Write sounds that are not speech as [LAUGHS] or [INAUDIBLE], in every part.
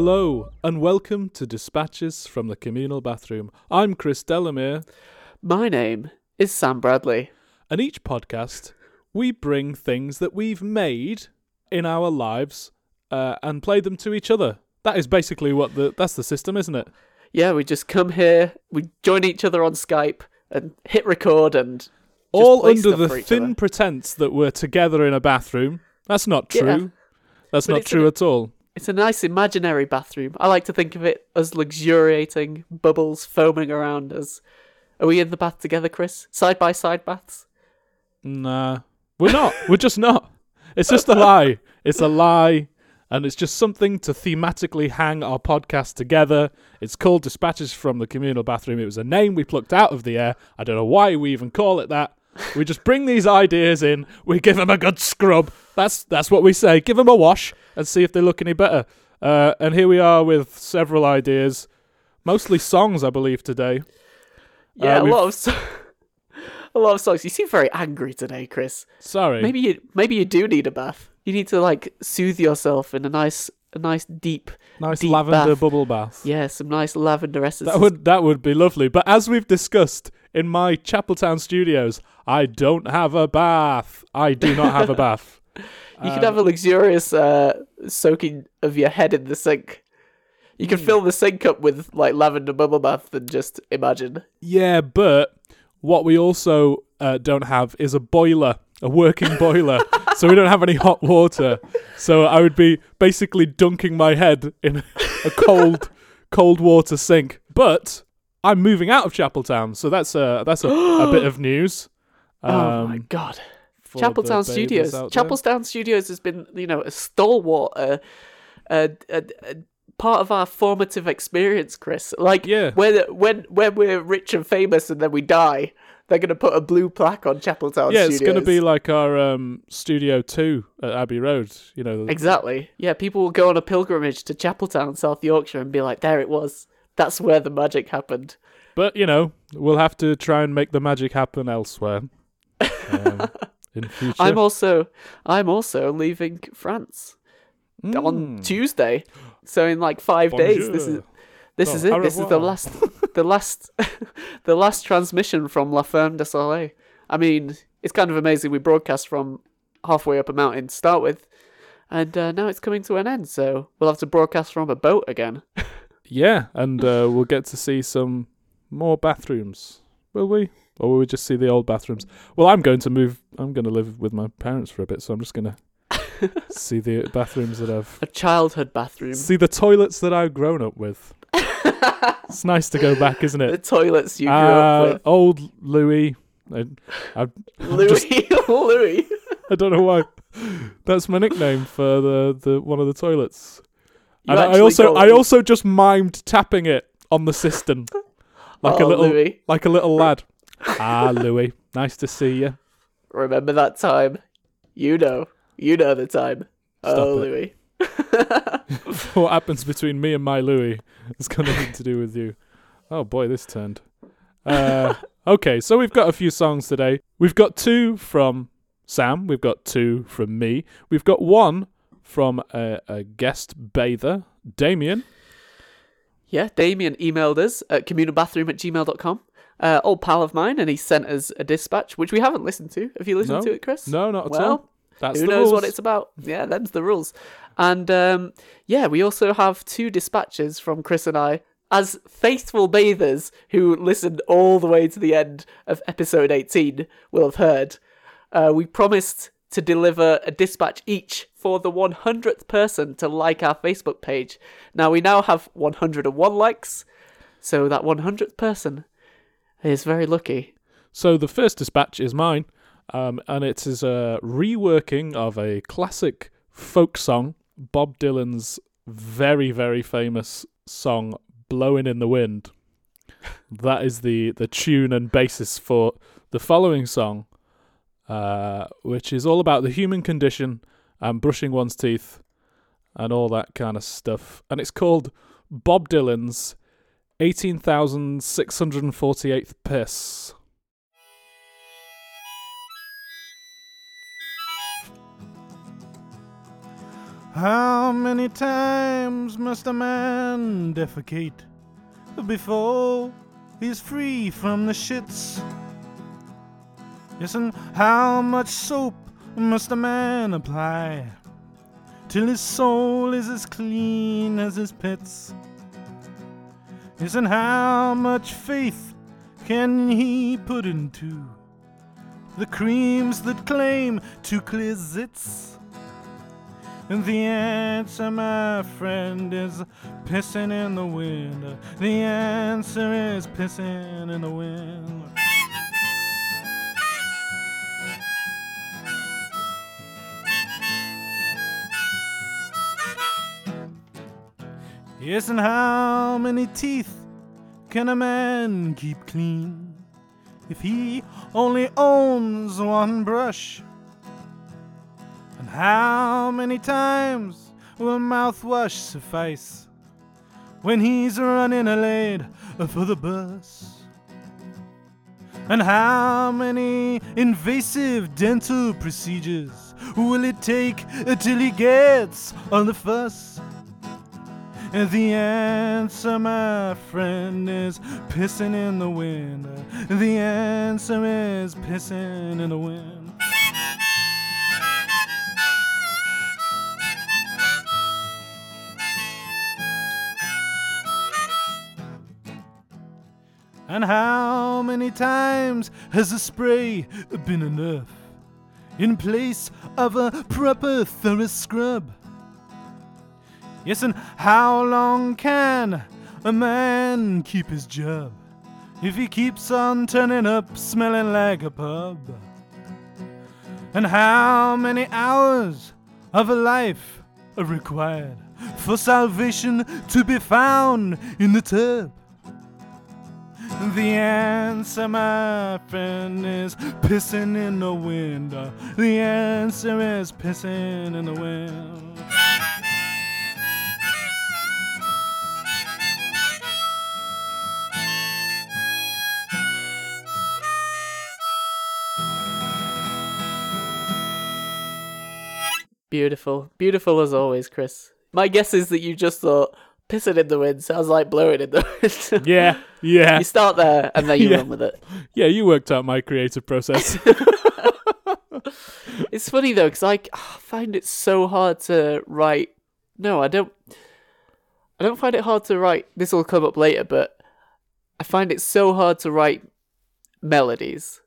Hello, and welcome to Dispatches from the Communal Bathroom. I'm Chris Delamere, My name is Sam Bradley. and each podcast we bring things that we've made in our lives uh, and play them to each other. That is basically what the that's the system, isn't it? Yeah, we just come here, we join each other on Skype and hit record and All under the thin other. pretense that we're together in a bathroom. That's not Yeah. true. That's But not true at all. It's a nice imaginary bathroom. I like to think of it as luxuriating, bubbles foaming around us. Are we in the bath together, Chris? Side by side baths? Nah, we're not. we're just not. It's just a lie. It's a lie, and it's just something to thematically hang our podcast together. It's called Dispatches from the Communal Bathroom. It was a name we plucked out of the air. I don't know why we even call it that. We just bring these ideas in. We give them a good scrub. That's that's what we say. Give them a wash and see if they look any better. Uh, and here we are with several ideas, mostly songs, I believe, today. Yeah, a lot of so- [LAUGHS] a lot of songs. You seem very angry today, Chris. Sorry. Maybe you maybe you do need a bath. You need to like soothe yourself in a nice a nice deep nice deep lavender bath. bubble bath. yeah, some nice lavender essence. That would that would be lovely. But as we've discussed in my Chapeltown studios, I don't have a bath. I do not have a [LAUGHS] bath. You could have a luxurious uh, soaking of your head in the sink. You Hmm. could fill the sink up with like lavender bubble bath and just imagine. Yeah, but what we also uh, don't have is a boiler, a working boiler. so we don't have any hot water. So I would be basically dunking my head in a cold, cold water sink. But I'm moving out of Chapeltown, so that's a that's a, a bit of [GASPS] news. oh my Um, god. Chapeltown Studios. Chapeltown Studios has been, you know, a stalwart, uh, a, a, a part of our formative experience, Chris. Like, Yeah. when when when we're rich and famous and then we die, they're gonna put a blue plaque on Chapeltown yeah, Studios. it's going to be like our um, Studio 2 at Abbey Road. You know, Exactly. Yeah, people will go on a pilgrimage to Chapeltown, South Yorkshire, and be like, "There it was. That's where the magic happened." but, you know, we'll have to try and make the magic happen elsewhere um, [LAUGHS] in future. I'm also, I'm also leaving France on Mm. Tuesday. So in like five days, this is this is it. This is the last, the last, [LAUGHS] the last transmission from La Ferme de Soleil. I mean, it's kind of amazing. We broadcast from halfway up a mountain to start with, and uh, now it's coming to an end. So we'll have to broadcast from a boat again. [LAUGHS] Yeah, and uh, we'll get to see some more bathrooms. Will we? Or will we just see the old bathrooms? Well, I'm going to move. I'm going to live with my parents for a bit, so I'm just going [LAUGHS] to see the bathrooms that I've A childhood bathroom. see the toilets that I've grown up with. It's nice to go back, isn't it? [LAUGHS] the toilets you grew Uh, up with. old Louis. I, I, Louis, [LAUGHS] Louis. I don't know why. That's my nickname for the, the one of the toilets. You And I also I also just mimed tapping it on the cistern, [LAUGHS] like a Oh, little Louis. like a little lad. ah, Louis, nice to see you. Remember that time? You know, you know the time. Stop oh, it. Louis. [LAUGHS] what happens between me and my Louis has got nothing to do with you. Oh boy, this turned. Uh, okay, so we've got a few songs today. We've got two from Sam. We've got two from me. We've got one from a, a guest bather, Damien. Yeah, Damien emailed us at communalbathroom at gmail.com. Uh, old pal of mine, and he sent us a dispatch, which we haven't listened to. Have you listened No. to it, Chris? No, not at well, all. That's who the knows what it's about? Yeah, them's the rules. And um, yeah, we also have two dispatches from Chris and I as faithful bathers who listened all the way to the end of episode 18 will have heard. Uh, we promised to deliver a dispatch each for the 100th person to like our Facebook page. Now we now have 101 likes, so that 100th person is very lucky. So the first dispatch is mine, um, and it is a reworking of a classic folk song, Bob Dylan's very very famous song "Blowing in the Wind." that is the the tune and basis for the following song, uh, which is all about the human condition and brushing one's teeth and all that kind of stuff, and it's called Bob Dylan's 18,648th piss. How many times must a man defecate before he's free from the shits? Yes, and how much soap must a man apply till his soul is as clean as his pits? Yes, and how much faith can he put into the creams that claim to clear zits? The answer, my friend, is pissing in the wind. The answer is pissing in the wind. Yes, and how many teeth can a man keep clean if he only owns one brush? How many times will mouthwash suffice when he's running a late for the bus? And how many invasive dental procedures will it take till he gets on the fuss? And the answer, my friend, is pissing in the wind. The answer is pissing in the wind. And how many times has a spray been enough in place of a proper thorough scrub? Yes, and how long can a man keep his job if he keeps on turning up smelling like a pub? And how many hours of a life are required for salvation to be found in the tub? The answer, my friend, is pissing in the wind. The answer is pissing in the wind. Beautiful. Beautiful as always, Chris. My guess is that you just thought pissing in the wind sounds like blowing in the wind. [LAUGHS] Yeah, yeah, you start there and then you Yeah. run with it. yeah. You worked out my creative process. [LAUGHS] [LAUGHS] It's funny though, because I ah, find it so hard to write. No, I don't. I don't find it hard to write. This will come up later, but I find it so hard to write melodies,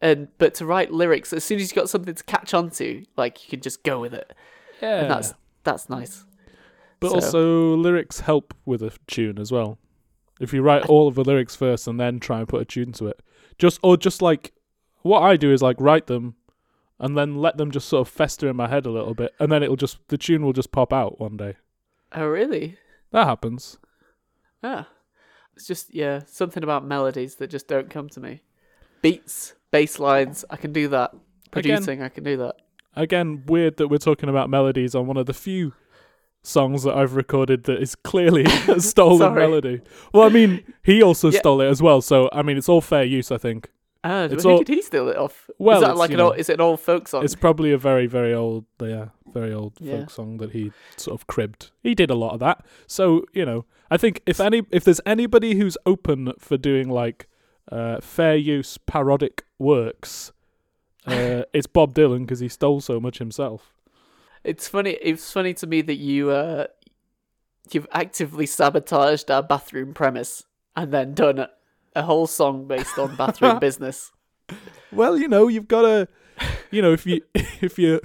and but to write lyrics as soon as you've got something to catch onto, like you can just go with it, yeah, and that's that's nice. But so- also lyrics help with a tune as well. If you write all of the lyrics first and then try and put a tune to it, just or just like what I do is like write them and then let them just sort of fester in my head a little bit, and then it'll just the tune will just pop out one day. Oh really? That happens. Ah, it's just yeah, something about melodies that just don't come to me. Beats, bass lines, I can do that. Again- Producing, I can do that. Again, weird that we're talking about melodies on one of the few songs that I've recorded that is clearly [LAUGHS] a stolen melody. Well, I mean, he also Yeah. stole it as well, so I mean, it's all fair use, I think. Ah, It's who all- did he steal it off? Well, is that like an old, is it an old folk song? It's probably a very, very old, yeah, very old Yeah. folk song that he sort of cribbed. He did a lot of that, so you know, I think if any, if there's anybody who's open for doing like uh, fair use parodic works, [LAUGHS] uh, it's Bob Dylan because he stole so much himself. It's funny. It's funny to me that you uh, you've actively sabotaged our bathroom premise and then done a, a whole song based on bathroom [LAUGHS] business. Well, you know, you've got to, you know, if you [LAUGHS] if you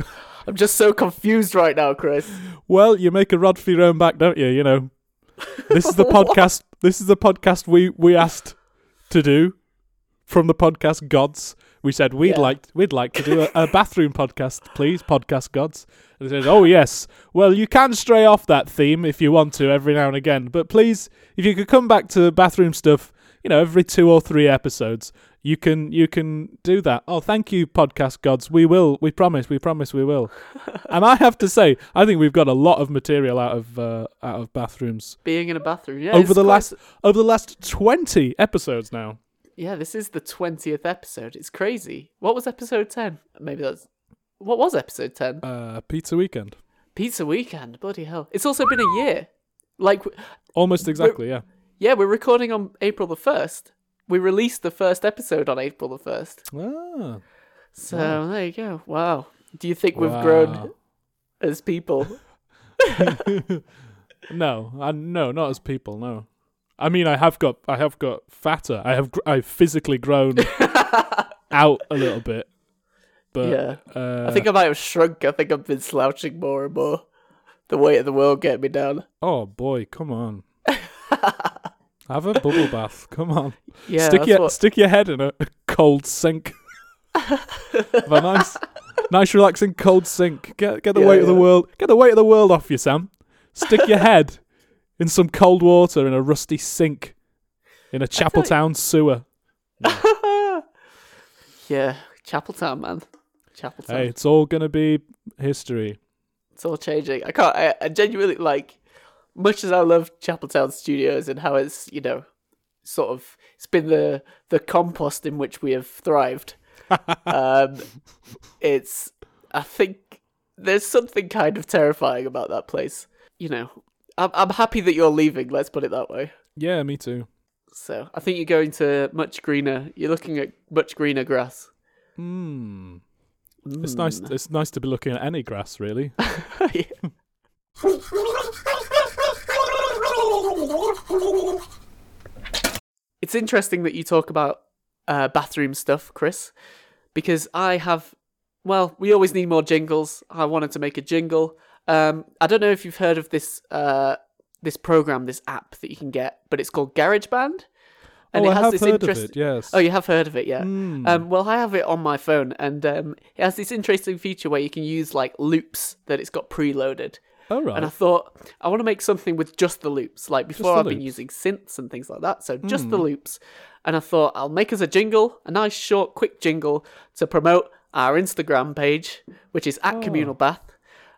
I'm just so confused right now, Chris. well, you make a rod for your own back, don't you? You know, this is the [LAUGHS] podcast. This is the podcast we we asked to do from the podcast gods. We said we'd Yeah. like we'd like to do a, a [LAUGHS] bathroom podcast, please, podcast gods. And they said, "Oh yes, well you can stray off that theme if you want to every now and again, but please, if you could come back to bathroom stuff, you know, every two or three episodes, you can you can do that. Oh, thank you, podcast gods. We will. We promise. We promise. We will. [LAUGHS] and I have to say, I think we've got a lot of material out of uh, out of bathrooms Being in a bathroom. Yeah, over the last over the last twenty episodes now. Yeah, this is the twentieth episode. It's crazy. What was episode ten? Maybe that's what was episode ten. Uh, pizza weekend. Pizza weekend, bloody hell! It's also been a year. Like, Almost exactly, yeah. yeah, we're recording on April the first. We released the first episode on April the first. Ah, So there you go. Wow. Do you think we've grown as people? [LAUGHS] No, I, no, not as people. No, I mean, I have got, I have got fatter. I have, gr- I've physically grown [LAUGHS] out a little bit. But yeah. uh, I think I might have shrunk. I think I've been slouching more and more. The weight of the world get me down. Oh boy, come on. [LAUGHS] Have a bubble bath. Come on. [LAUGHS] Yeah, stick your what- stick your head in a, cold sink. Have a nice, nice, relaxing cold sink. Get get the Yeah, weight of the world. Get the weight of the world off you, Sam. Stick your head in some cold water in a rusty sink in a Chapel Chapeltown sewer. [LAUGHS] yeah, Chapeltown, man. Chapeltown. Hey, it's all gonna be history. It's all changing. I can't. I, I genuinely like. Much as I love Chapeltown Studios and how it's you know, sort of it's been the the compost in which we have thrived. [LAUGHS] um, it's. I think there's something kind of terrifying about that place. You know, I'm I'm happy that you're leaving. Let's put it that way. Yeah, me too. So I think you're going to much greener. You're looking at much greener grass. Hmm. It's nice. It's nice to be looking at any grass, really. [LAUGHS] It's interesting that you talk about uh, bathroom stuff, Chris, because I have. Well, we always need more jingles. I wanted to make a jingle. Um, I don't know if you've heard of this uh, this program, this app that you can get, but it's called GarageBand, and oh, it I has have this heard interest- of it. Yes. Oh, you have heard of it, yeah. Hmm. Um, well, I have it on my phone, and um, it has this interesting feature where you can use like loops that it's got preloaded. oh right. And I thought I want to make something with just the loops. Like before, I've been using synths and things like that, so just the loops. And I thought I'll make us a jingle, a nice short, quick jingle to promote our Instagram page, which is at Communal Bath.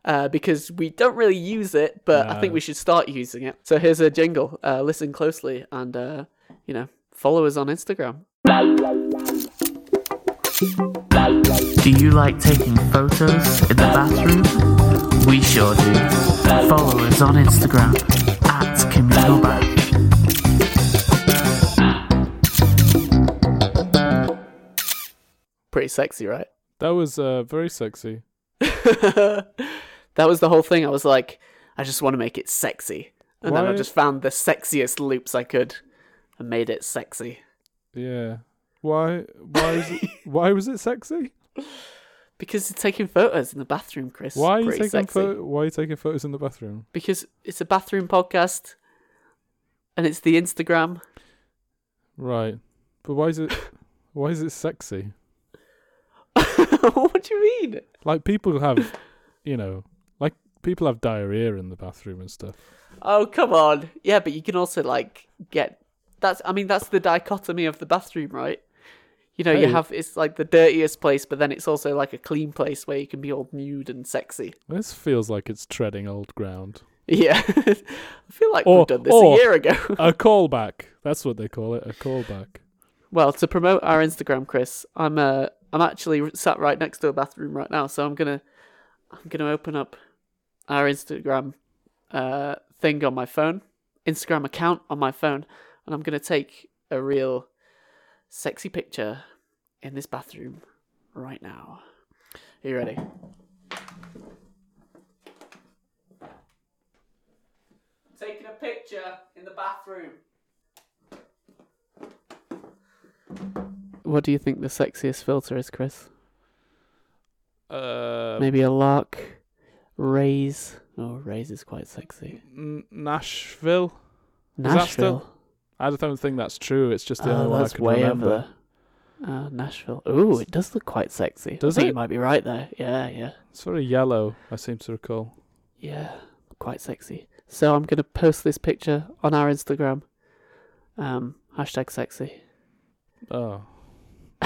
Uh, because we don't really use it, but I think we should start using it. So here's a jingle. Uh, listen closely and, uh, you know, follow us on Instagram. Do you like taking photos in the bathroom? We sure do. Follow us on Instagram at Communal Bath. Pretty sexy, right? that was uh, very sexy. [LAUGHS] that was the whole thing. I was like, I just want to make it sexy. And then I just found the sexiest loops I could and made it sexy. Yeah. Why? Why is it? [LAUGHS] why was it sexy? Because it's taking photos in the bathroom, Chris. Why are you Pretty taking sexy. pho- Why are you taking photos in the bathroom? Because it's a bathroom podcast and it's the Instagram. Right. But why is it? [LAUGHS] why is it sexy? [LAUGHS] what do you mean? Like people have, you know, people have diarrhea in the bathroom and stuff. Oh, come on. Yeah, but you can also, like, get. That's. I mean, that's the dichotomy of the bathroom, right? You know, you have. It's like the dirtiest place, but then it's also like a clean place where you can be all nude and sexy. This feels like it's treading old ground. Yeah. [LAUGHS] I feel like Or- we've done this a year ago. a [LAUGHS] callback. That's what they call it. A callback. well, to promote our Instagram, Chris, I'm uh, I'm actually sat right next to a bathroom right now, so I'm gonna I'm gonna open up our Instagram uh, thing on my phone, Instagram account on my phone, and I'm gonna take a real sexy picture in this bathroom right now. Are you ready? Taking a picture in the bathroom. What do you think the sexiest filter is, Chris? Uh, Maybe a lark, raise. Oh, raise is quite sexy. N- Nashville. that still- Nashville. I don't think that's true. It's just the only Oh, one I can way remember. over there. Uh, Nashville. Ooh, it does look quite sexy. Does I think it? you might be right there. Yeah, yeah, It's very yellow. I seem to recall. yeah. Quite sexy. So I'm gonna post this picture on our Instagram. Um, hashtag sexy. Oh, [LAUGHS]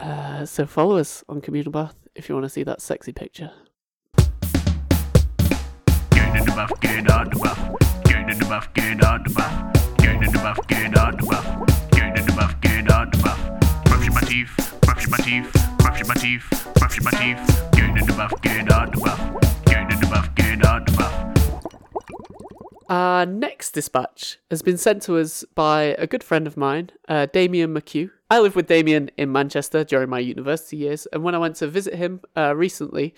Uh, so follow us on Communal Bath if you want to see that sexy picture. Our next dispatch has been sent to us by a good friend of mine, uh, Damien McHugh. I lived with Damien in Manchester during my university years, and when I went to visit him uh, recently,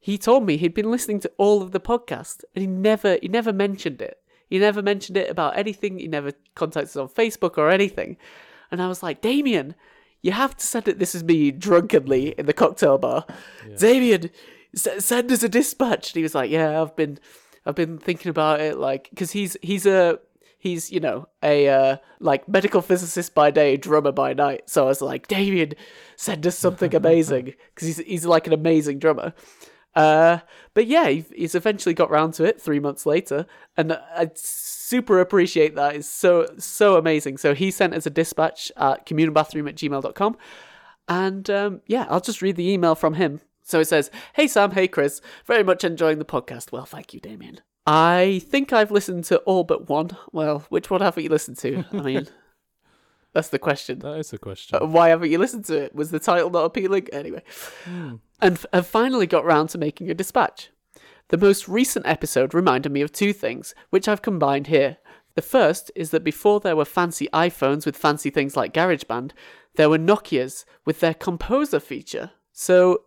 he told me he'd been listening to all of the podcast, and he never he never mentioned it. He never mentioned it about anything. He never contacted us on Facebook or anything. And I was like, Damien, you have to send it. This is me drunkenly in the cocktail bar. Damien, s- send us a dispatch. And he was like, Yeah, I've been, I've been thinking about it. Like, because he's he's a he's you know a uh, like medical physicist by day, drummer by night. So I was like, Damien, send us something amazing [LAUGHS] because he's he's like an amazing drummer. Uh, but yeah, he's eventually got round to it three months later, and I super appreciate that. It's so so amazing. So he sent us a dispatch at communalbathroom at gmail.com. And um, yeah, I'll just read the email from him. So it says, Hey Sam, hey Chris, very much enjoying the podcast. Well, thank you, Damien. I think I've listened to all but one. Well, which one haven't you listened to? I mean, [LAUGHS] that's the question. That is the question. Uh, Why haven't you listened to it? Was the title not appealing? Anyway. And f- have finally got round to making a dispatch. The most recent episode reminded me of two things, which I've combined here. The first is that before there were fancy iPhones with fancy things like GarageBand, there were Nokias with their Composer feature. So,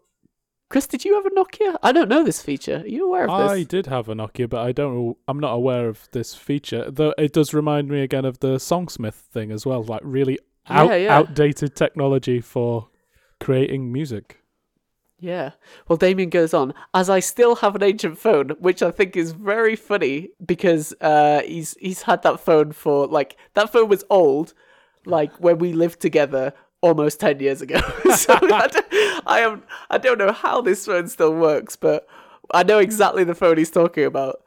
Chris, did you have a Nokia? I don't know this feature. Are you aware of this? I did have a Nokia, but I don't. I'm not aware of this feature. Though it does remind me again of the Songsmith thing as well. Like really out, Yeah, yeah. outdated technology for creating music. Yeah. Well, Damien goes on, as I still have an ancient phone, which I think is very funny because uh, he's he's had that phone for like that phone was old, like when we lived together almost ten years ago. [LAUGHS] so I, don't, I am I don't know how this phone still works, but I know exactly the phone he's talking about.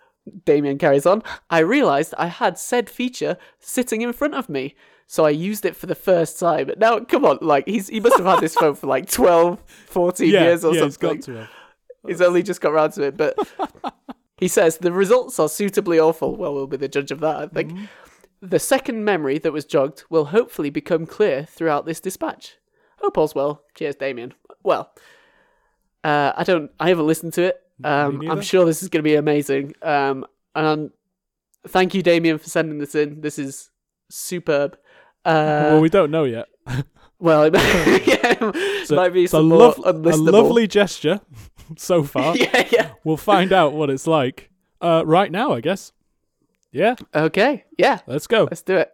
Damien carries on. I realized I had said feature sitting in front of me, so I used it for the first time. Now, come on, like he's he must have had this phone for like [LAUGHS] 12, 14 yeah, years or yeah, something. it's got to have. He's only just got round to it, but [LAUGHS] he says the results are suitably awful. Well, we'll be the judge of that, I think. Mm-hmm. The second memory that was jogged will hopefully become clear throughout this dispatch. Hope all's well. Cheers, Damien. Well, uh, I don't. I haven't listened to it. Um, I'm sure this is going to be amazing. Um, and thank you, Damien, for sending this in. This is superb. Uh, well, we don't know yet. [LAUGHS] well, it [LAUGHS] yeah, It's a- might be lov- a lovely gesture [LAUGHS] so far. yeah, yeah. We'll find out what it's like uh, right now, I guess. Yeah, Okay, yeah. let's go. Let's do it.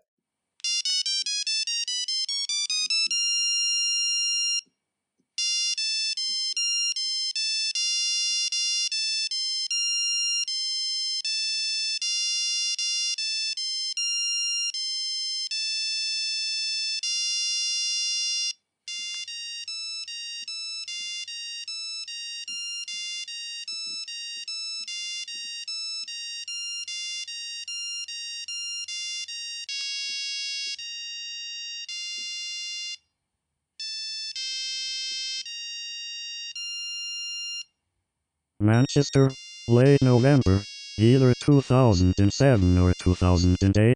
Manchester, late November, either 2007 or 2008.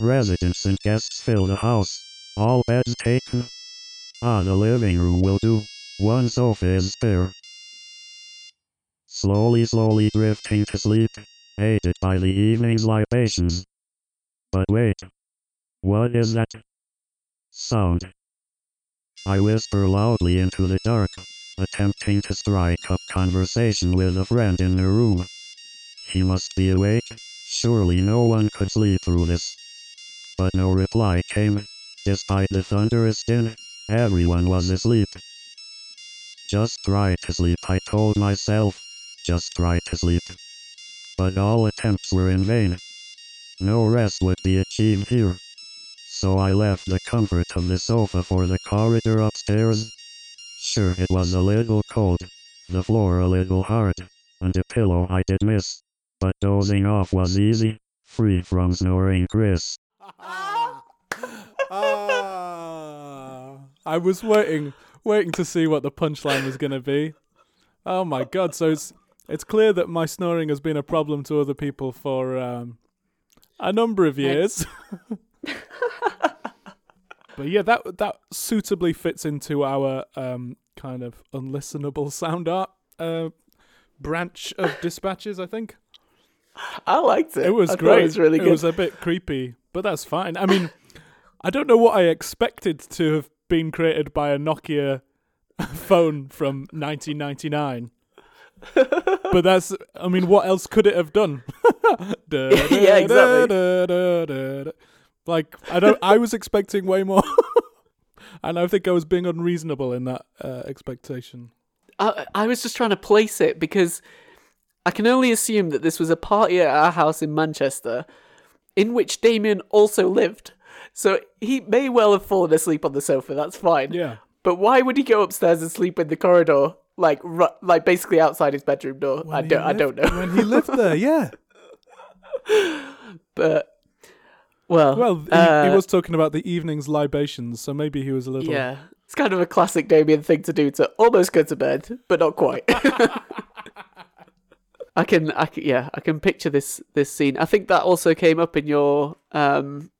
Residents and guests fill the house, all beds taken. Ah, the living room will do, one sofa is spare. Slowly, slowly drifting to sleep, aided by the evening's libations. But wait, what is that sound? I whisper loudly into the dark, attempting to strike up conversation with a friend in the room. He must be awake, surely no one could sleep through this. But no reply came, despite the thunderous din, everyone was asleep. Just try to sleep, I told myself, just try to sleep. But all attempts were in vain. No rest would be achieved here. So I left the comfort of the sofa for the corridor upstairs. Sure, it was a little cold, the floor a little hard, and a pillow I did miss. But dozing off was easy, free from snoring Chris. [LAUGHS] Ah, I was waiting, waiting to see what the punchline was going to be. Oh my god! So it's it's clear that my snoring has been a problem to other people for um, a number of years. [LAUGHS] but yeah, that that suitably fits into our um, kind of unlistenable [LAUGHS] sound art uh, branch of dispatches. I think I liked it. it was I great. It was really good. it was a bit creepy, but that's fine. I mean, I don't know what I expected to have been created by a Nokia [LAUGHS] phone from 1999. [LAUGHS] but that's, I mean, what else could it have done? Da, da, Yeah, exactly. da. Like, I don't, I was expecting way more. [LAUGHS] and I think I was being unreasonable in that uh, expectation. I, I was just trying to place it because I can only assume that this was a party at our house in Manchester in which Damien also lived. So he may well have fallen asleep on the sofa, that's fine. Yeah. But why would he go upstairs and sleep in the corridor, like ru- like basically outside his bedroom door? I When he don't I don't know. When he lived there, yeah. [LAUGHS] But well, Well, he, uh, he was talking about the evening's libations, so maybe he was a little. yeah, it's kind of a classic Damien thing to do to almost go to bed, but not quite. [LAUGHS] I can, I can, yeah, I can picture this this scene. I think that also came up in your um.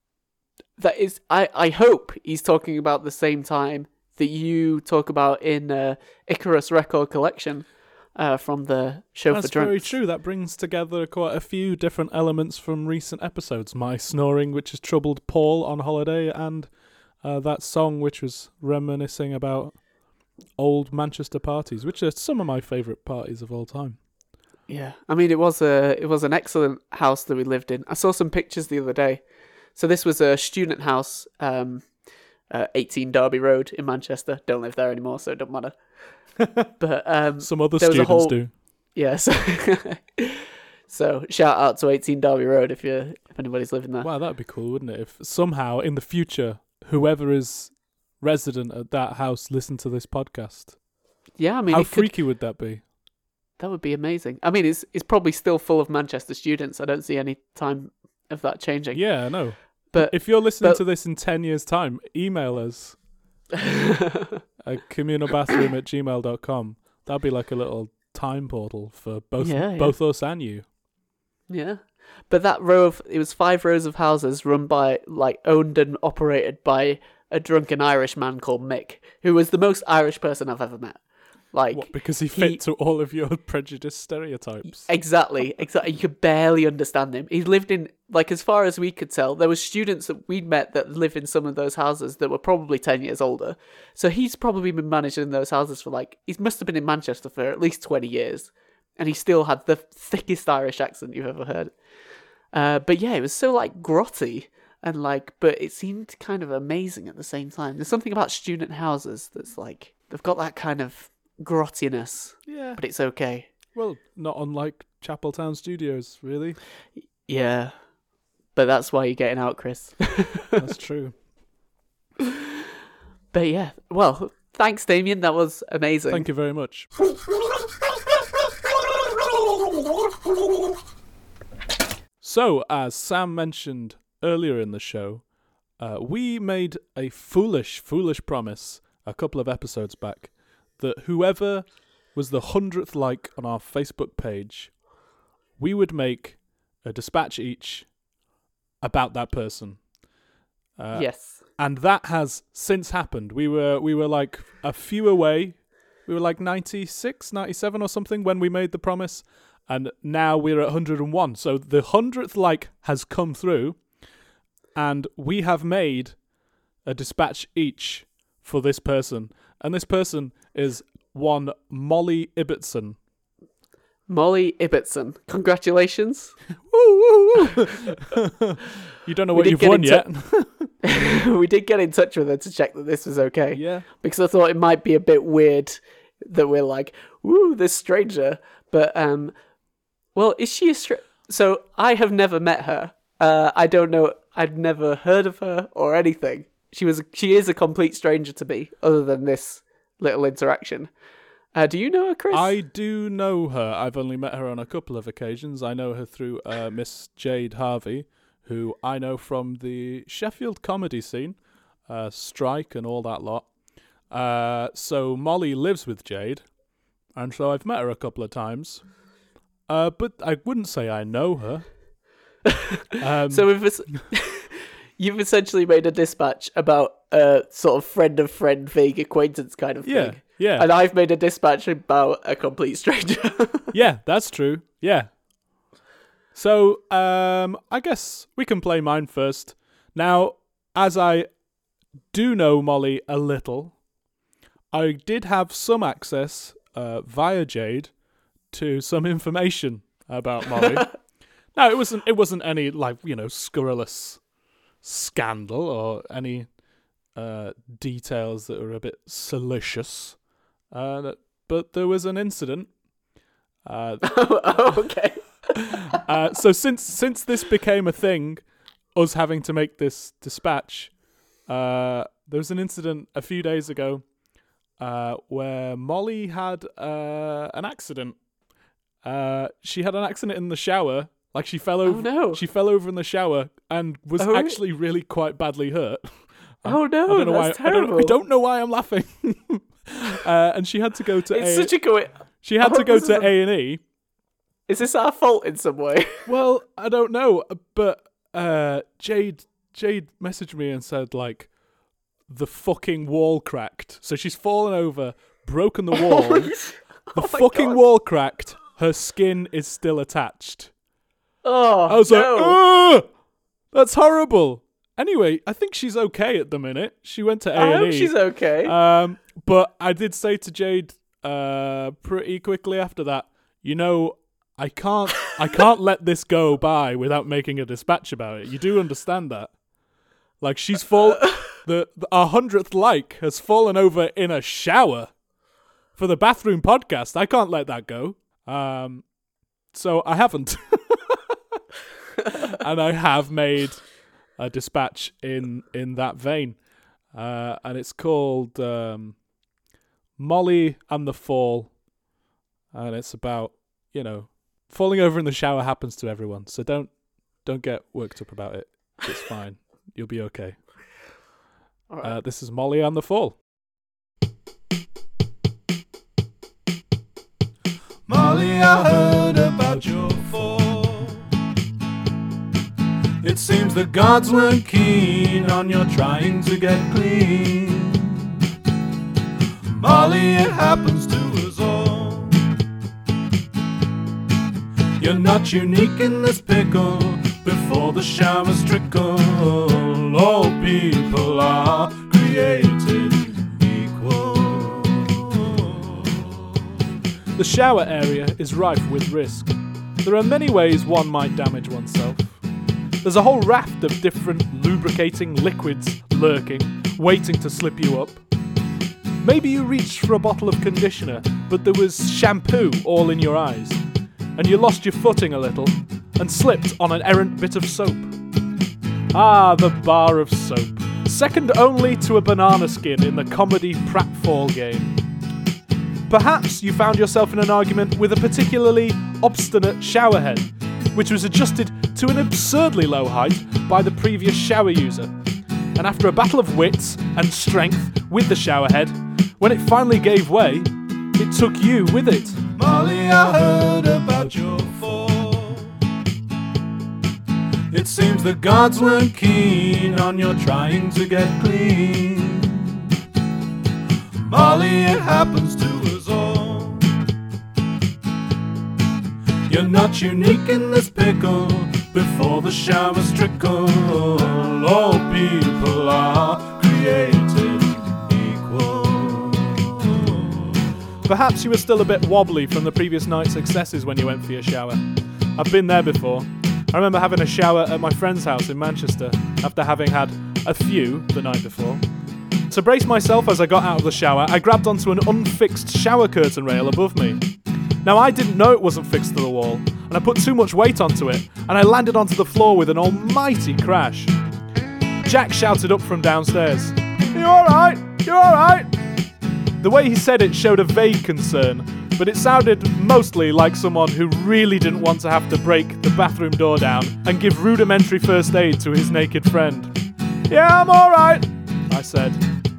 That is, I I hope he's talking about the same time that you talk about in uh, Icarus Record Collection, uh, from the show That's for drunks. very true. That brings together quite a few different elements from recent episodes. My snoring, which has troubled Paul on holiday, and uh, that song, which was reminiscing about old Manchester parties, which are some of my favourite parties of all time. Yeah, I mean it was a it was an excellent house that we lived in. I saw some pictures the other day. So this was a student house, um, uh, 18 Derby Road in Manchester. Don't live there anymore, so it don't matter. But um, Some other students whole- do. yeah, [LAUGHS] so, shout out to 18 Derby Road if you if anybody's living there. Wow, that'd be cool, wouldn't it? If somehow in the future, whoever is resident at that house listened to this podcast. Yeah, I mean How it could, freaky would that be? that would be amazing. I mean it's it's probably still full of Manchester students. I don't see any time of that changing. Yeah, I know. But If you're listening but- to this in 10 years' time, email us [LAUGHS] at communalbathroom at gmail.com. That'd be like a little time portal for both Yeah, yeah. both us and you. Yeah. But that row of it was five rows of houses run by like owned and operated by a drunken Irish man called Mick, who was the most Irish person I've ever met. Like What, because he fit he- to all of your [LAUGHS] prejudice stereotypes. exactly, exactly. You could barely understand him. He lived in like as far as we could tell, there were students that we'd met that live in some of those houses that were probably ten years older. So he's probably been managing those houses for like he must have been in Manchester for at least twenty years, and he still had the [LAUGHS] thickest Irish accent you've ever heard. Uh, but yeah, it was so like grotty and like, but it seemed kind of amazing at the same time. There's something about student houses that's like they've got that kind of grottiness, Yeah. but it's okay. Well, not unlike Chapeltown Studios, really. Yeah, but that's why you're getting out, Chris. [LAUGHS] That's true. [LAUGHS] But yeah, well, thanks, Damien. That was amazing. Thank you very much. So, as Sam mentioned earlier in the show, uh, we made a foolish, foolish promise a couple of episodes back that whoever was the hundredth like on our Facebook page, we would make a dispatch each about that person. Uh, yes. and that has since happened. We were we were like a few away. We were like 96, 97 or something when we made the promise, and now we're at 101. So the 100th like has come through and we have made a dispatch each for this person. And this person is one Molly Ibbotson. Molly Ibbotson. Congratulations. [LAUGHS] Woo, woo, woo. [LAUGHS] you don't know what you've won yet. [LAUGHS] we did get in touch with her to check that this was okay. yeah. Because I thought it might be a bit weird that we're like, woo, this stranger. But, um, well, is she a stranger? So I have never met her. Uh, I don't know. I've never heard of her or anything. She was. She is a complete stranger to me, other than this little interaction. Uh, do you know her, Chris? I do know her. I've only met her on a couple of occasions. I know her through uh, Miss Jade Harvey, who I know from the Sheffield comedy scene, uh, Strike, and all that lot. Uh, so Molly lives with Jade, and so I've met her a couple of times. Uh, but I wouldn't say I know her. [LAUGHS] Um, So we've es- you've essentially made a dispatch about a sort of friend of friend, vague acquaintance kind of yeah, thing. Yeah. And I've made a dispatch about a complete stranger. [LAUGHS] yeah, that's true. Yeah. So, um, I guess we can play mine first. Now, as I do know Molly a little, I did have some access uh, via Jade to some information about Molly. [LAUGHS] no, it wasn't. It wasn't any like you know scurrilous scandal or any uh, details that were a bit salacious. Uh, but there was an incident. Uh, [LAUGHS] oh, okay. [LAUGHS] uh, so since since this became a thing, us having to make this dispatch, uh, there was an incident a few days ago uh, where Molly had uh, an accident. Uh, she had an accident in the shower. Like she fell over. Oh, no. She fell over in the shower and was Oh, actually really quite badly hurt. [LAUGHS] Oh no! I don't know why. I don't, I don't, know why I'm laughing. [LAUGHS] uh, and she had to go to A It's a. such a go. she had Oh, to go [LAUGHS] to a- and E. Is this our fault in some way? Well, I don't know, but uh, Jade Jade messaged me and said like the fucking wall cracked. So she's fallen over, broken the wall. the Oh fucking God. wall cracked. Her skin is still attached. Oh, I was no. like, that's horrible. Anyway, I think she's okay at the minute. She went to A and hope E. she's okay. Um, but I did say to Jade uh, pretty quickly after that, you know, I can't, I [LAUGHS] can't let this go by without making a dispatch about it. You do understand that? Like she's fall, the, the our hundredth like has fallen over in a shower for the bathroom podcast. I can't let that go. Um, so I haven't, [LAUGHS] [LAUGHS] and I have made a dispatch in in that vein uh, and it's called um, Molly and the Fall, and it's about you know falling over in the shower happens to everyone, so don't don't get worked up about it. It's fine, [LAUGHS] you'll be okay. All right. Uh, this is Molly and the Fall. Molly, I heard about your fall. It seems the gods weren't keen on your trying to get clean. Molly, it happens to us all. You're not unique in this pickle. Before the showers trickle, all people are created equal. The shower area is rife with risk. There are many ways one might damage oneself. There's a whole raft of different lubricating liquids lurking, waiting to slip you up. Maybe you reached for a bottle of conditioner, but there was shampoo all in your eyes, and you lost your footing a little and slipped on an errant bit of soap. Ah, the bar of soap, second only to a banana skin in the comedy pratfall game. Perhaps you found yourself in an argument with a particularly obstinate showerhead, which was adjusted to an absurdly low height by the previous shower user. And after a battle of wits and strength with the showerhead, when it finally gave way, it took you with it. Molly, I heard about your fall. It seems the gods weren't keen on your trying to get clean. Molly, it happens to You're not unique in this pickle. Before the showers trickle, all people are created equal. Perhaps you were still a bit wobbly from the previous night's successes when you went for your shower. I've been there before. I remember having a shower at my friend's house in Manchester after having had a few the night before. To brace myself as I got out of the shower, I grabbed onto an unfixed shower curtain rail above me. Now, I didn't know it wasn't fixed to the wall, and I put too much weight onto it, and I landed onto the floor with an almighty crash. Jack shouted up from downstairs, You alright? You alright? The way he said it showed a vague concern, but it sounded mostly like someone who really didn't want to have to break the bathroom door down and give rudimentary first aid to his naked friend. Yeah, I'm alright, I said,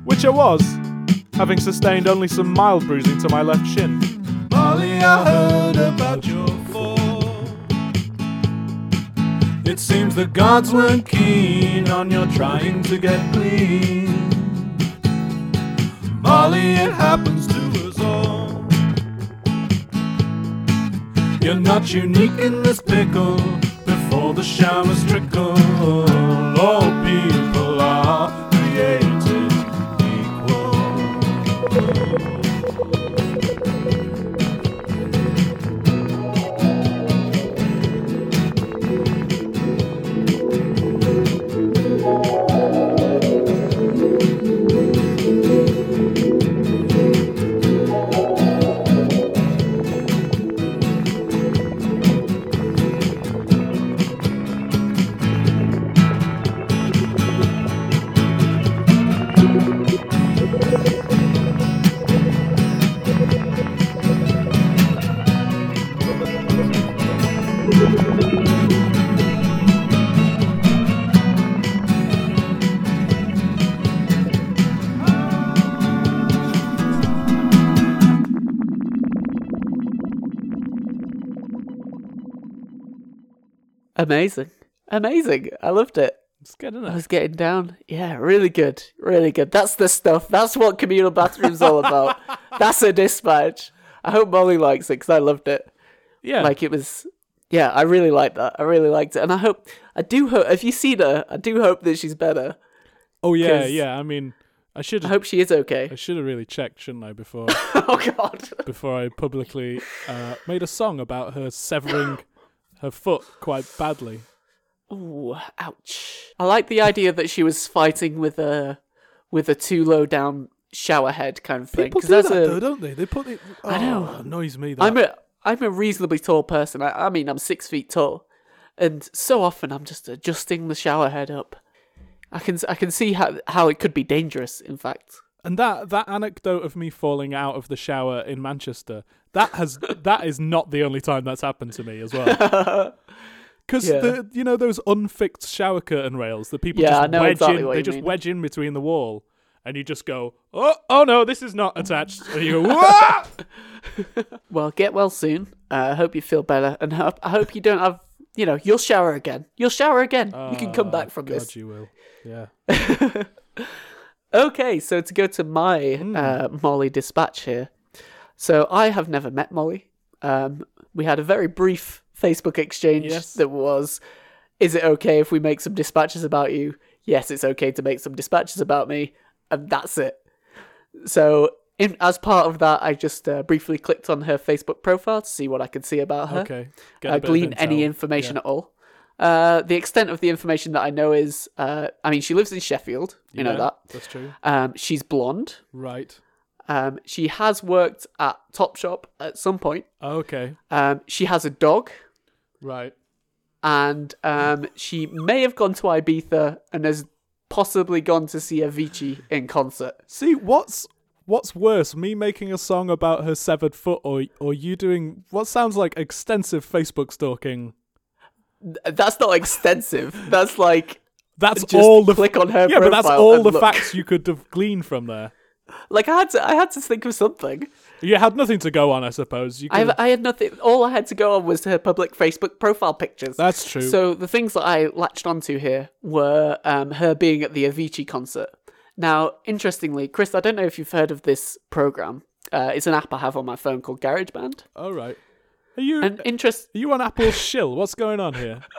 which I was, having sustained only some mild bruising to my left shin. I heard about your fall. It seems the gods weren't keen on your trying to get clean. Molly, it happens to us all. You're not unique in this pickle before the showers trickle. All people are created equal. Amazing. Amazing. I loved it. It's good, isn't I was getting down. Yeah, really good. Really good. That's the stuff. That's what communal bathroom's all about. [LAUGHS] That's a dispatch. I hope Molly likes it because I loved it. Yeah. Like it was. Yeah, I really liked that. I really liked it, and I hope. I do hope. If you see her, I do hope that she's better. oh yeah, yeah. I mean, I should I hope she is okay. I should have really checked, shouldn't I, before [LAUGHS] oh God. before I publicly uh, made a song about her severing her foot quite badly. Ooh, ouch. I like the idea that she was fighting with a with a too low down shower head kind of thing. People do that a- though, don't they? They put it. Oh, I know. annoys me. That. I'm a I'm a reasonably tall person. I, I mean, I'm six feet tall, and so often I'm just adjusting the shower head up. I can I can see how how it could be dangerous. In fact, And that that anecdote of me falling out of the shower in Manchester, that has [LAUGHS] that is not the only time that's happened to me as well. [LAUGHS] Because Yeah. the you know those unfixed shower curtain rails that people Yeah, just wedge exactly in, they just mean. wedge in between the wall, and you just go, oh oh no, this is not attached, and you go, "Wah!" [LAUGHS] well, get well soon. Uh, I hope you feel better, and hope, I hope you don't have you know you'll shower again. You'll shower again. you can come back from God, this. you will. Yeah. [LAUGHS] Okay, so to go to my Hmm. uh, Molly dispatch here. So I have never met Molly. Um, we had a very brief Facebook exchange Yes. that was, "Is it okay if we make some dispatches about you?" Yes, it's okay to make some dispatches about me, and that's it. So, in, as part of that, I just uh, briefly clicked on her Facebook profile to see what I could see about her Okay. Uh, glean any information Yeah. at all. Uh, the extent of the information that I know is, uh, I mean, she lives in Sheffield. You know that. That's true. Um, she's blonde. Right. Um, she has worked at Topshop at some point. Okay. Um, she has a dog, Right. and um, she may have gone to Ibiza and has possibly gone to see Avicii in concert. See, what's what's worse, me making a song about her severed foot, or or you doing what sounds like extensive Facebook stalking? That's not extensive. That's like That's all the click on her yeah, but that's all the look. facts you could have gleaned from there. Like I had to I had to think of something. You had nothing to go on, I suppose. You I could, I had nothing. All I had to go on was her public Facebook profile pictures. that's true. So the things that I latched onto here were um, her being at the Avicii concert. Now, interestingly, Chris, I don't know if you've heard of this program. Uh, it's an app I have on my phone called GarageBand. all right. Are you And interest? are you on Apple's shill? What's going on here? [LAUGHS]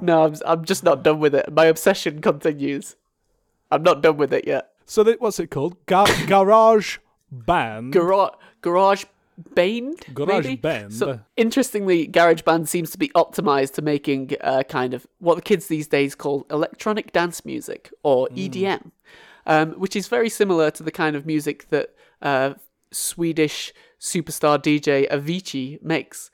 No, I'm I'm just not done with it. My obsession continues. I'm not done with it yet. So that, what's it called? Ga- [COUGHS] garage band. Garage Garage Band. Garage maybe? Band. So interestingly, GarageBand seems to be optimized to making uh, kind of what the kids these days call electronic dance music or EDM, um, which is very similar to the kind of music that uh, Swedish superstar DJ Avicii makes.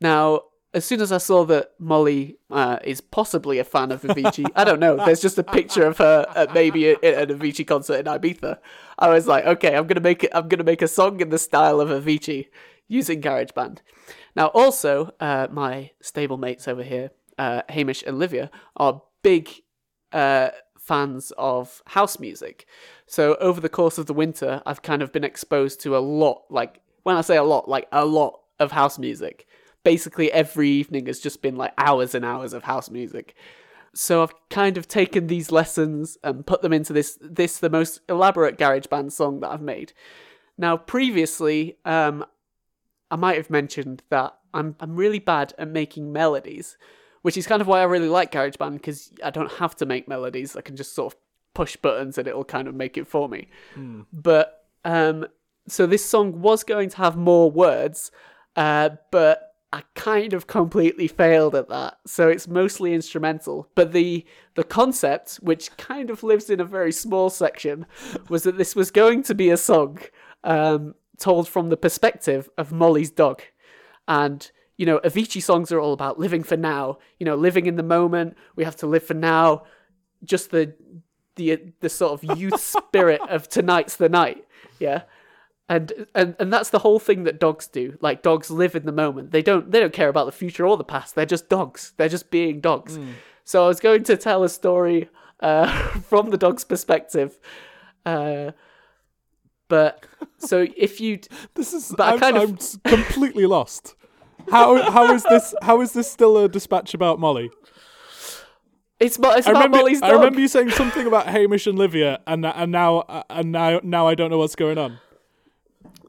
Now, as soon as I saw that Molly uh, is possibly a fan of Avicii, I don't know. There's just a picture of her at maybe at an Avicii concert in Ibiza. I was like, okay, I'm gonna make it. I'm gonna make a song in the style of Avicii using GarageBand. Now, also, uh, my stable mates over here, uh, Hamish and Livia, are big uh, fans of house music. So over the course of the winter, I've kind of been exposed to a lot. Like when I say a lot, like a lot of house music. Basically, every evening has just been like hours and hours of house music. So I've kind of taken these lessons and put them into this this the most elaborate GarageBand song that I've made. Now, previously, um, I might have mentioned that I'm I'm really bad at making melodies, which is kind of why I really like GarageBand because I don't have to make melodies. I can just sort of push buttons and it'll kind of make it for me. But um, so this song was going to have more words, uh, but I kind of completely failed at that. So it's mostly instrumental. But the the concept, which kind of lives in a very small section, was that this was going to be a song um, told from the perspective of Molly's dog. And you know, Avicii songs are all about living for now. You know, living in the moment. We have to live for now. Just the the the sort of youth [LAUGHS] spirit of tonight's the night. Yeah and and and that's the whole thing that dogs do like dogs live in the moment they don't they don't care about the future or the past they're just dogs they're just being dogs so i was going to tell a story uh, [LAUGHS] from the dog's perspective uh, but so if you [LAUGHS] This is. But I I'm, kind of- I'm completely lost. How how is this? How is this still a dispatch about Molly? it's, mo- it's I about remember. molly's I remember you saying something about Hamish and Livia, and and now uh, and now now I don't know what's going on.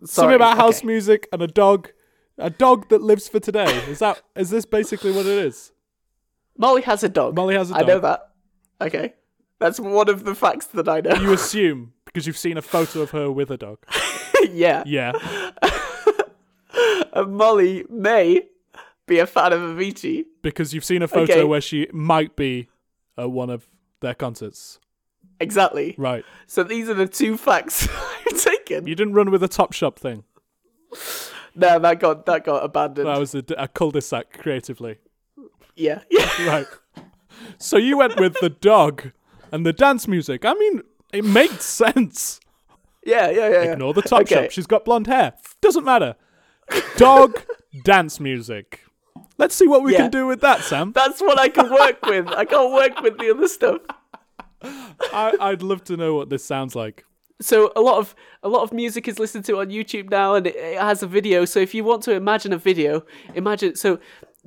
Sorry, something about house music and a dog, a dog that lives for today. Is that is this basically what it is? molly has a dog Molly has a i know that okay that's one of the facts that i know You assume because you've seen a photo of her with a dog. [LAUGHS] yeah Yeah. [LAUGHS] and molly may be a fan of avicii Because you've seen a photo Okay. where she might be at one of their concerts. Exactly Right. so these are the two facts [LAUGHS] i've taken You didn't run with a Topshop thing. no that got that got abandoned That was a, a cul-de-sac creatively. yeah yeah [LAUGHS] Right. So you went with the dog and the dance music. I mean, it makes sense. Yeah, yeah, yeah. yeah. Ignore the Top Okay. Shop. She's got blonde hair. Doesn't matter. Dog dance music. Let's see what we Yeah. can do with that, Sam. That's what I can work with. I can't work with the other stuff. I, I'd love to know what this sounds like. So a lot of a lot of music is listened to on YouTube now, and it, it has a video. So if you want to imagine a video, imagine so.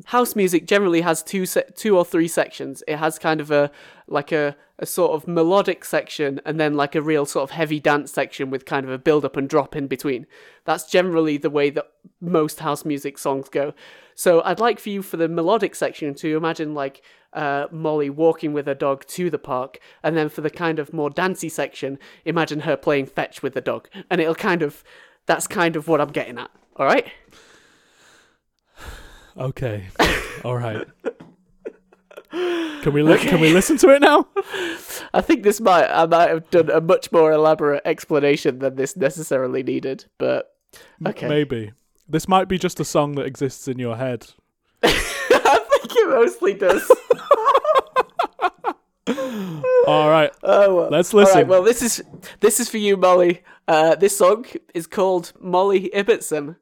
House music generally has two se- two or three sections. It has kind of a like a, a sort of melodic section, and then like a real sort of heavy dance section with kind of a build up and drop in between. That's generally the way that most house music songs go. So I'd like for you for the melodic section to imagine like uh, Molly walking with her dog to the park, and then for the kind of more dancey section, imagine her playing fetch with the dog, and it'll kind of that's kind of what I'm getting at. All right. Okay. [LAUGHS] All right. Can we li- can we listen to it now? [LAUGHS] I think this might I might have done a much more elaborate explanation than this necessarily needed, but okay. Maybe. This might be just a song that exists in your head. [LAUGHS] Think it mostly does. [LAUGHS] All right. Oh well. Let's listen. right. Well, this is this is for you, Molly. Uh, this song is called Molly Ibbotson.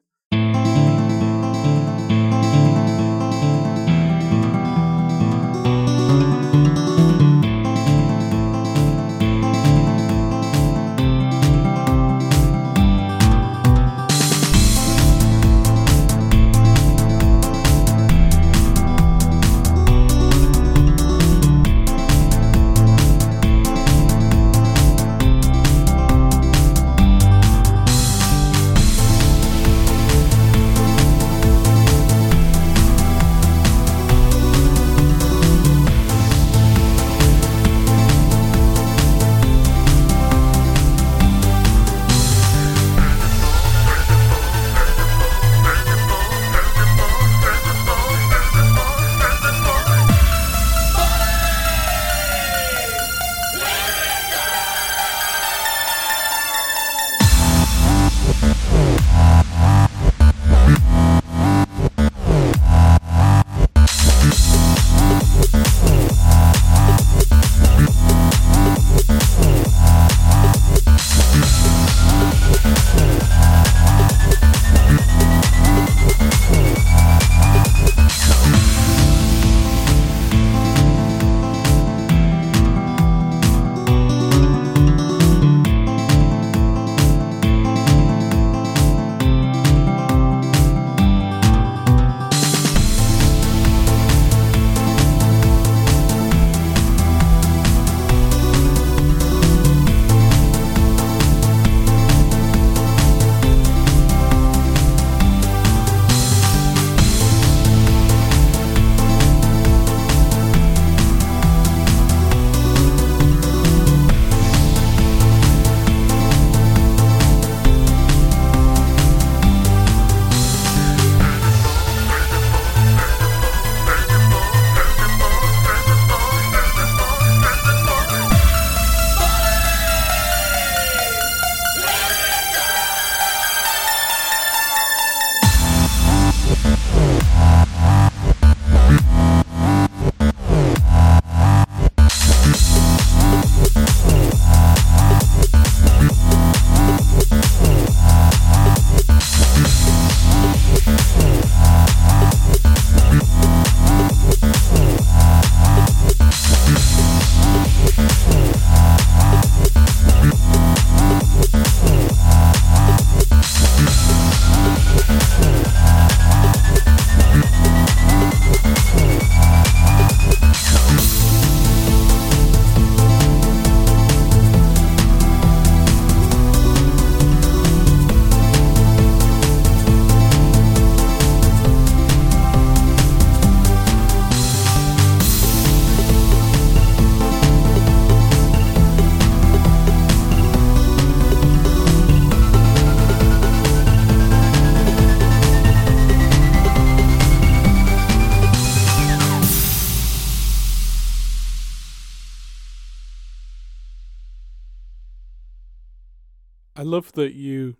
Love that you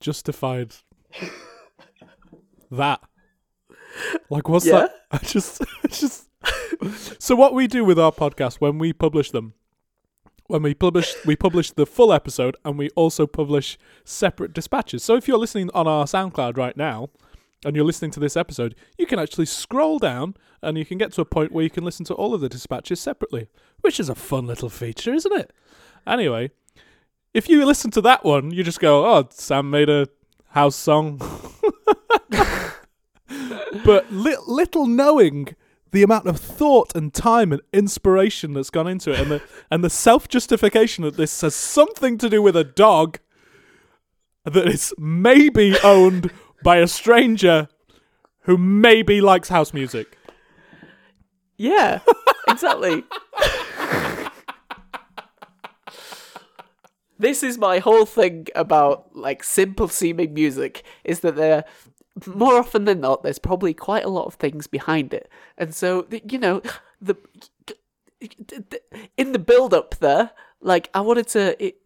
justified that. Like, what's Yeah? that? [LAUGHS] I just, I just. so what we do with our podcast when we publish them, when we publish, we publish the full episode, and we also publish separate dispatches. So if you're listening on our SoundCloud right now, and you're listening to this episode, you can actually scroll down, and you can get to a point where you can listen to all of the dispatches separately, which is a fun little feature, isn't it? Anyway, if you listen to that one, you just go, "Oh, Sam made a house song," [LAUGHS] but li- little knowing the amount of thought and time and inspiration that's gone into it, and the and the self justification that this has something to do with a dog that is maybe owned by a stranger who maybe likes house music. Yeah, exactly. [LAUGHS] this is my whole thing about like simple seeming music is that there more often than not there's probably quite a lot of things behind it. And so you know the in the build up there like I wanted to it,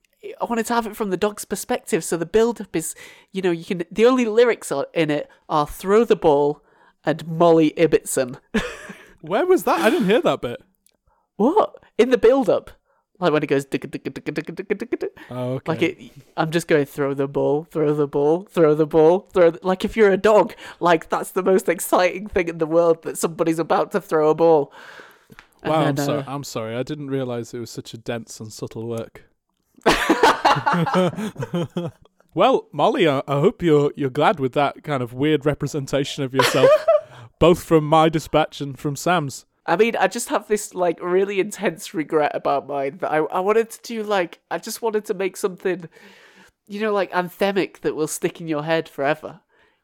I wanted to have it from the dog's perspective so the build up is you know you can the only lyrics are in it are throw the ball and Molly Ibbotson. [LAUGHS] Where was that? I didn't hear that bit. What in the build up? Like when it goes. Oh, okay. like it. I'm just going throw the ball, throw the ball, throw the ball, throw. The, like if you're a dog, like that's the most exciting thing in the world that somebody's about to throw a ball. And Wow, I'm then, sorry. uh, I'm sorry. I didn't realize it was such a dense and subtle work. [LAUGHS] [LAUGHS] well, Molly, I, I hope you're you're glad with that kind of weird representation of yourself, [LAUGHS] both from my dispatch and from Sam's. I mean, I just have this like really intense regret about mine that I I wanted to do like I just wanted to make something, you know, like anthemic that will stick in your head forever.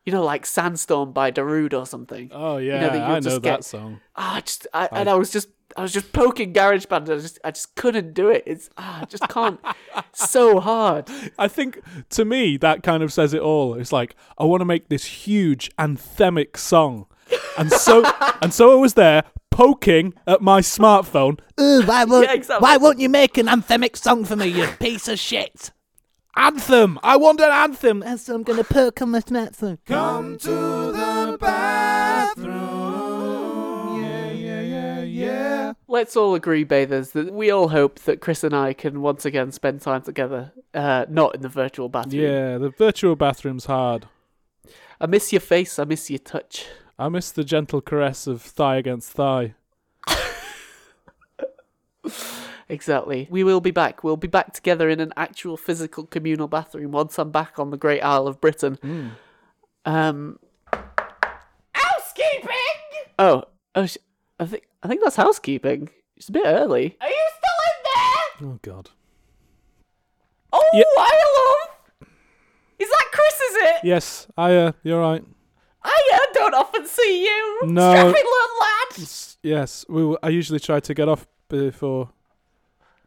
You know, like Sandstorm by Darude or something. Oh yeah, that you'll I know just that get- song. Ah, I just I, and I was just I was just poking GarageBand. And I just I just couldn't do it. It's ah, I just can't. so hard. I think to me that kind of says it all. It's like I want to make this huge anthemic song, and so and so I was there poking at my smartphone. Ooh, why won't, Yeah, exactly. why won't you make an anthemic song for me, you [LAUGHS] piece of shit? Anthem! I want an anthem. And so I'm gonna poke on my smartphone. Come to the bathroom. Yeah, yeah, yeah, yeah. Let's all agree, bathers, that we all hope that Chris and I can once again spend time together, uh, not in the virtual bathroom. Yeah, the virtual bathroom's hard. I miss your face. I miss your touch. I miss the gentle caress of thigh against thigh. [LAUGHS] Exactly. We will be back. We'll be back together in an actual physical communal bathroom once I'm back on the Great Isle of Britain. Um. Housekeeping. Oh, oh, sh- I think I think that's housekeeping. It's a bit early. Are you still in there? Oh God. Oh, Yeah. I love. Is that Chris? Is it? Yes, I. Uh, you're right. I uh, don't often see you. No. Strapping little lad. Yes, we. will- I usually try to get off before,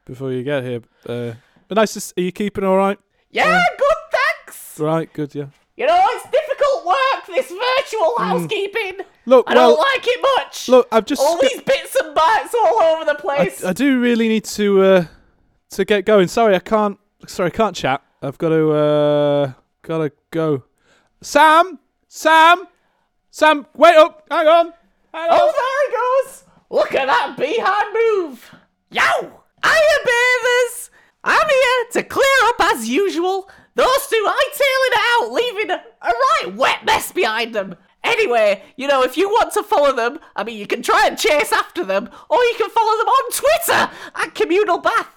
before you get here. Uh, but nice. To are you keeping all right? Yeah, good. Thanks. Right. Good. Yeah. You know, it's difficult work. This virtual housekeeping. Look. I don't like it much. Look. I've just. all got- these bits and bytes all over the I, place. I do really need to uh, to get going. Sorry, I can't. Sorry, I can't chat. I've got to. Uh, gotta go. Sam, Sam, Sam. Wait up. Hang on. Hang on. oh, there he goes. Look at that behind move. Yo, hiya, bathers. I'm here to clear up as usual. Those two hightailing it out, leaving a, a right wet mess behind them. Anyway, you know, if you want to follow them, I mean, you can try and chase after them, or you can follow them on Twitter at Communal Bath.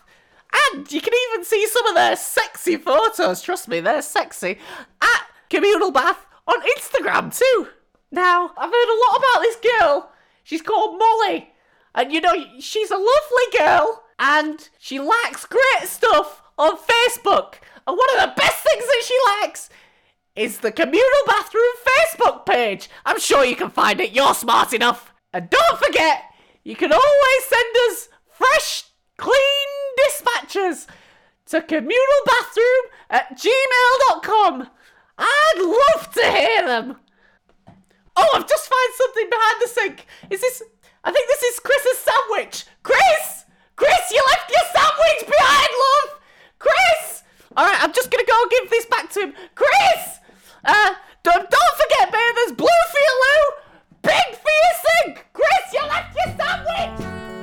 And you can even see some of their sexy photos. Trust me, they're sexy. At Communal Bath on Instagram too. Now, I've heard a lot about this girl. She's called Molly. And you know, she's a lovely girl. And she likes great stuff on Facebook. And one of the best things that she likes is the Communal Bathroom Facebook page. I'm sure you can find it. You're smart enough. And don't forget, you can always send us fresh, clean dispatches to communalbathroom at gmail.com. I'd love to hear them. Oh, I've just found something behind the sink. Is this? I think this is Chris's sandwich. Chris, Chris, you left your sandwich behind, love. Chris. All right, I'm just gonna go and give this back to him. Chris. Uh, don't don't forget, babe. There's blue for you, Lou. Pink for your sink. Chris, you left your sandwich.